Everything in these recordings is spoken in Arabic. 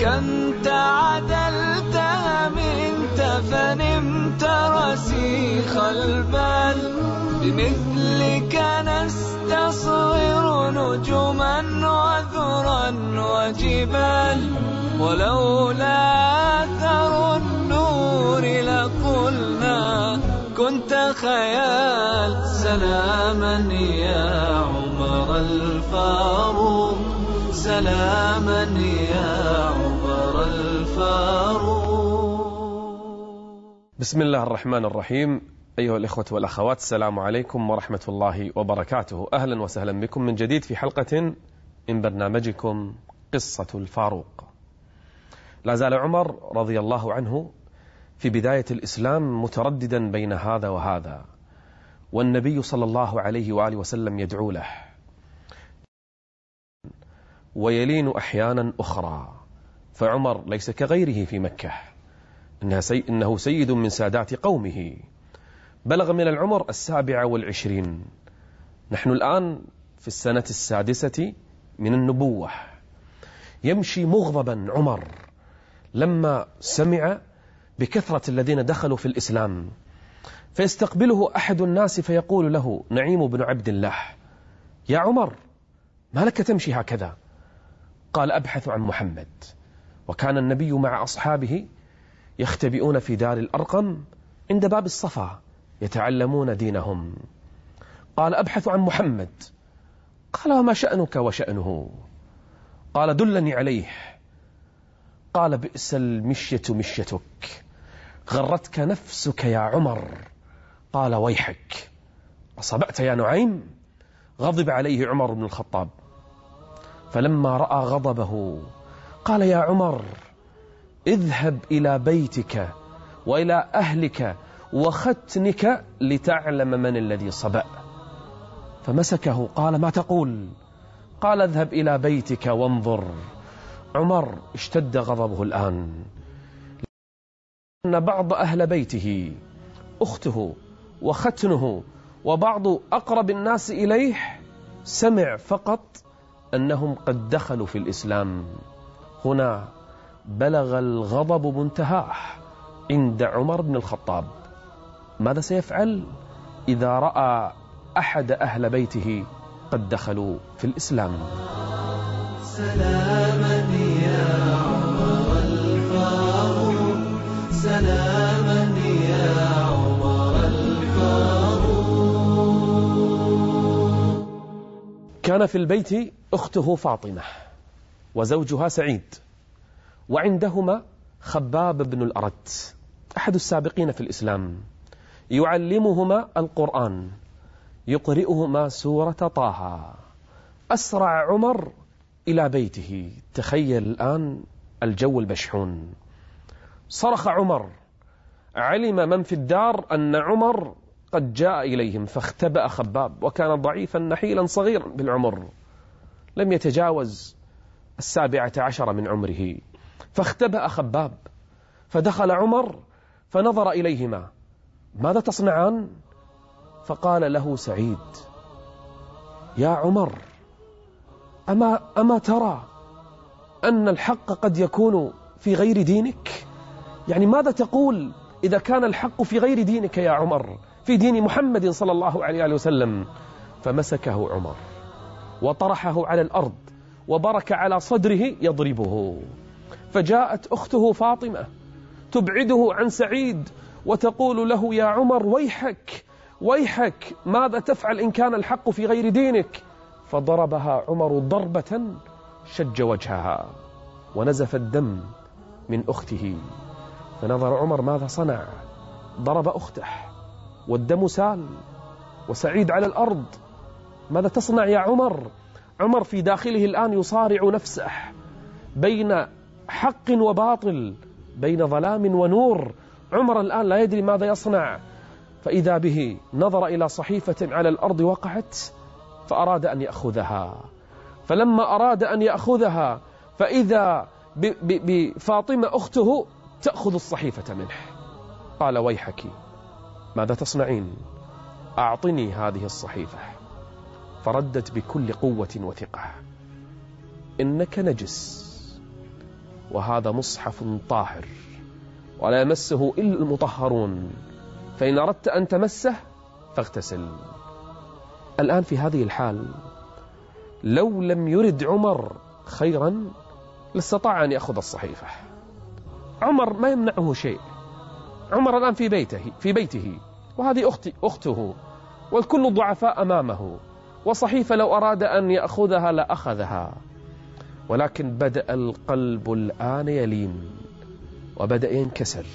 كم تعدلتها منت فنمت رسيخ البال. بمثلك نستصغر نجما وذرا وجبال. ولولا أثر النور لقلنا كنت خيال. سلاما يا عمر الفاروق سلاما يا عمر بسم الله الرحمن الرحيم. أيها الإخوة والأخوات السلام عليكم ورحمة الله وبركاته. أهلا وسهلا بكم. من جديد في حلقة من برنامجكم قصة الفاروق. لا زال عمر رضي الله عنه في بداية الإسلام مترددا بين هذا وهذا والنبي صلى الله عليه وآله وسلم يدعو له. ويلين أحيانا أخرى. فعمر ليس كغيره في مكة. إنه سيد من سادات قومه. بلغ من العمر السابعة والعشرين. نحن الآن في السنة السادسة من النبوة. يمشي مغضبا عمر لما سمع بكثرة الذين دخلوا في الإسلام. فيستقبله أحد الناس فيقول له نعيم بن عبد الله يا عمر ما لك تمشي هكذا؟ قال أبحث عن محمد. وكان النبي مع أصحابه يختبئون في دار الأرقم عند باب الصفا يتعلمون دينهم. قال أبحث عن محمد. قال وما شأنك وشأنه؟ قال دلني عليه. قال بئس المشية مشيتك. غرتك نفسك يا عمر. قال ويحك. أصبأت يا نعيم. غضب عليه عمر بن الخطاب. فلما رأى غضبه قال يا عمر اذهب إلى بيتك وإلى أهلك وختنك لتعلم من الذي صبأ. فمسكه قال ما تقول؟ قال اذهب إلى بيتك وانظر. عمر اشتد غضبه الآن. أن بعض أهل بيته أخته وختنه وبعض أقرب الناس إليه سمع فقط أنهم قد دخلوا في الإسلام. هنا بلغ الغضب منتهاه عند عمر بن الخطاب. ماذا سيفعل إذا رأى أحد أهل بيته قد دخلوا في الإسلام؟ سلاما يا عمر الفاروق. سلاما يا عمر الفاروق. كان في البيت أخته فاطمة. وزوجها سعيد. وعندهما خباب بن الأرت أحد السابقين في الإسلام. يعلمهما القرآن يقرئهما سورة طه. أسرع عمر إلى بيته. تخيل الآن الجو البشحون. صرخ عمر علم من في الدار أن عمر قد جاء إليهم فاختبأ خباب وكان ضعيفا نحيلا صغيرا بالعمر. لم يتجاوز السابعة عشر من عمره. فاختبأ خباب فدخل عمر فنظر إليهما. ماذا تصنعان؟ فقال له سعيد يا عمر أما, أما ترى أن الحق قد يكون في غير دينك؟ يعني ماذا تقول إذا كان الحق في غير دينك يا عمر في دين محمد صلى الله عليه وسلم؟ فمسكه عمر وطرحه على الأرض. وبرك على صدره يضربه. فجاءت أخته فاطمة تبعده عن سعيد وتقول له يا عمر ويحك ويحك ماذا تفعل إن كان الحق في غير دينك؟ فضربها عمر ضربة شج وجهها ونزف الدم من أخته. فنظر عمر ماذا صنع. ضرب أخته والدم سال. وسعيد على الأرض ماذا تصنع يا عمر؟ عمر في داخله الآن يصارع نفسه بين حق وباطل بين ظلام ونور. عمر الآن لا يدري ماذا يصنع. فإذا به نظر إلى صحيفة على الأرض وقعت فأراد أن يأخذها. فلما أراد أن يأخذها فإذا بفاطمة أخته تأخذ الصحيفة منه. قال ويحك ماذا تصنعين؟ أعطني هذه الصحيفة. فردت بكل قوة وثقة. إنك نجس وهذا مصحف طاهر ولا يمسه إلا المطهرون. فإن أردت أن تمسه فاغتسل. الآن في هذه الحال لو لم يرد عمر خيرا لاستطاع أن يأخذ الصحيفة. عمر ما يمنعه شيء. عمر الآن في بيته في بيته وهذه أختي أخته والكل الضعفاء أمامه. وصحيفة لو أراد أن يأخذها لأخذها. ولكن بدأ القلب الآن يلين وبدأ ينكسر.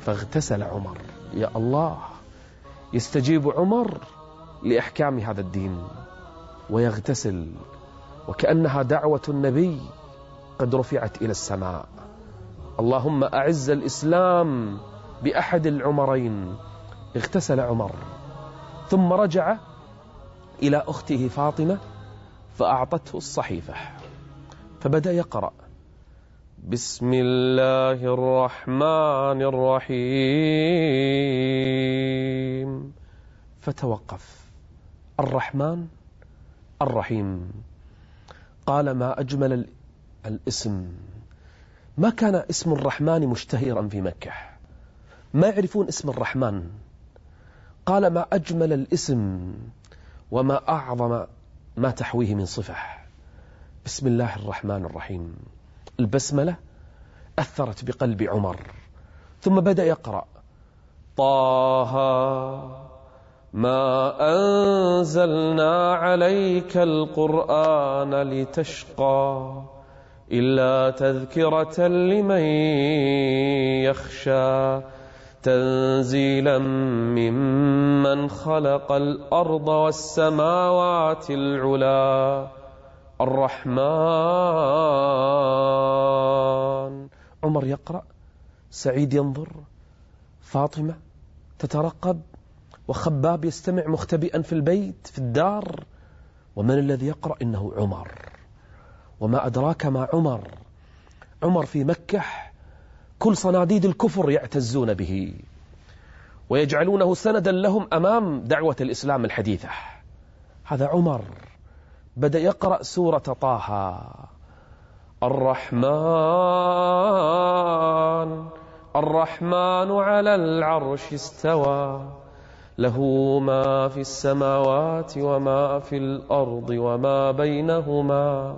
فاغتسل عمر. يا الله يستجيب عمر لإحكام هذا الدين. ويغتسل. وكأنها دعوة النبي قد رفعت إلى السماء. اللهم أعز الإسلام بأحد العمرين. اغتسل عمر. ثم رجع إلى أخته فاطمة فأعطته الصحيفة. فبدأ يقرأ. بسم الله الرحمن الرحيم. فتوقف. الرحمن الرحيم. قال ما أجمل الاسم. ما كان اسم الرحمن مشتهرا في مكة؟ ما يعرفون اسم الرحمن؟ قال ما أجمل الاسم. وما أعظم ما تحويه من صفة بسم الله الرحمن الرحيم. البسملة أثرت بقلب عمر ثم بدأ يقرأ. طه ما أنزلنا عليك القرآن لتشقى إلا تذكرة لمن يخشى. تنزيلا ممن خلق الأرض والسماوات العلا. الرحمن. عمر يقرأ سعيد ينظر فاطمة تترقب وخباب يستمع مختبئا في البيت في الدار. ومن الذي يقرأ؟ إنه عمر. وما أدراك ما عمر. عمر في مكة كل صناديد الكفر يعتزون به ويجعلونه سندا لهم أمام دعوة الإسلام الحديثة. هذا عمر بدأ يقرأ سورة طه. الرحمن الرحمن على العرش استوى. له ما في السماوات وما في الأرض وما بينهما.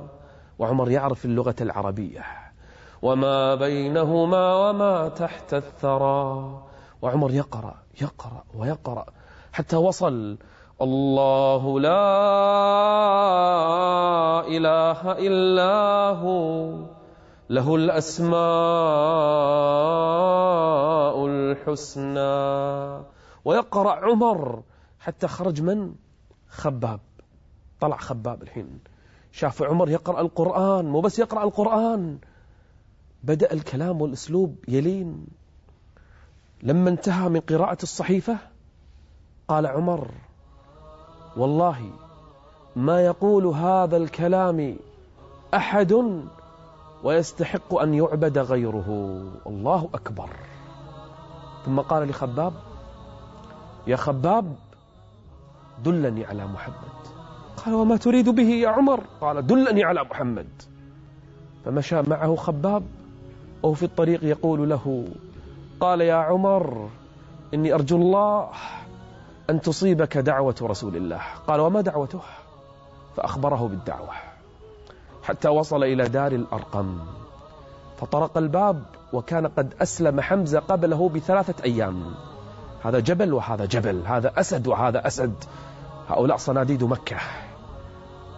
وعمر يعرف اللغة العربية. وما بينهما وما تحت الثرى. وعمر يقرأ يقرأ ويقرأ حتى وصل. الله لا إله إلا هو له الأسماء الحسنى. ويقرأ عمر حتى خرج من؟ خباب. طلع خباب الحين. شاف عمر يقرأ القرآن مو بس يقرأ القرآن. بدأ الكلام والأسلوب يلين. لما انتهى من قراءة الصحيفة قال عمر والله ما يقول هذا الكلام أحد ويستحق أن يعبد غيره. الله أكبر. ثم قال لخباب يا خباب دلني على محمد. قال وما تريد به يا عمر؟ قال دلني على محمد. فمشى معه خباب وهو في الطريق يقول له قال يا عمر إني أرجو الله أن تصيبك دعوة رسول الله. قال وما دعوته؟ فأخبره بالدعوة. حتى وصل إلى دار الأرقم فطرق الباب وكان قد أسلم حمزة قبله بثلاثة أيام. هذا جبل وهذا جبل هذا أسد وهذا أسد. هؤلاء صناديد مكة.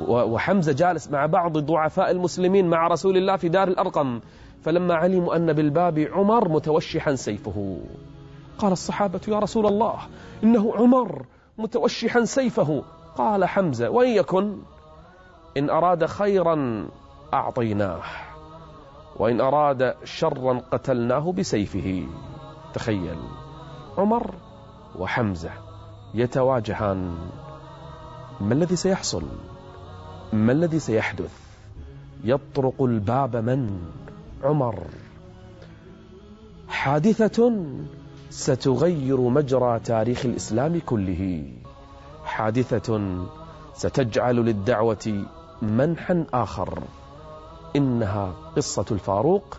وحمزة جالس مع بعض ضعفاء المسلمين مع رسول الله في دار الأرقم. فلما علموا أن بالباب عمر متوشحا سيفه. قال الصحابة يا رسول الله إنه عمر متوشحا سيفه. قال حمزة وإن يكن إن أراد خيرا أعطيناه وإن أراد شرا قتلناه بسيفه. تخيل عمر وحمزة يتواجهان. ما الذي سيحصل؟ ما الذي سيحدث؟ يطرق الباب من؟ عمر. حادثة ستغير مجرى تاريخ الإسلام كله. حادثة ستجعل للدعوة منحا آخر. إنها قصة الفاروق.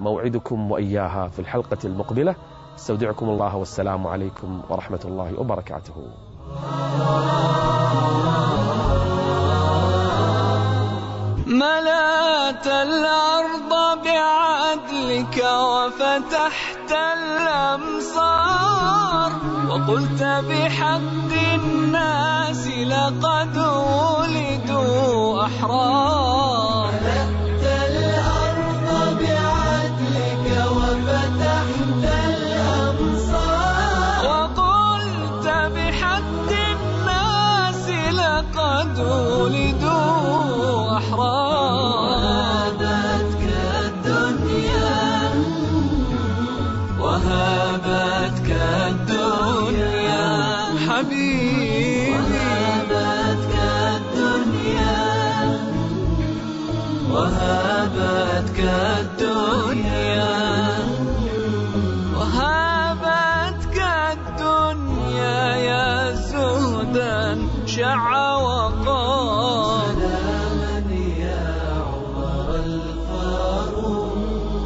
موعدكم وإياها في الحلقة المقبلة. استودعكم الله والسلام عليكم ورحمة الله وبركاته. ملأت الأرض بعدلك وفتحت الأمصار وقلت بحق الناس لقد ولدوا أحرار. وقال سلاما يا عمر الفاروق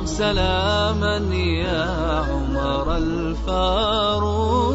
سلاما يا عمر الفاروق.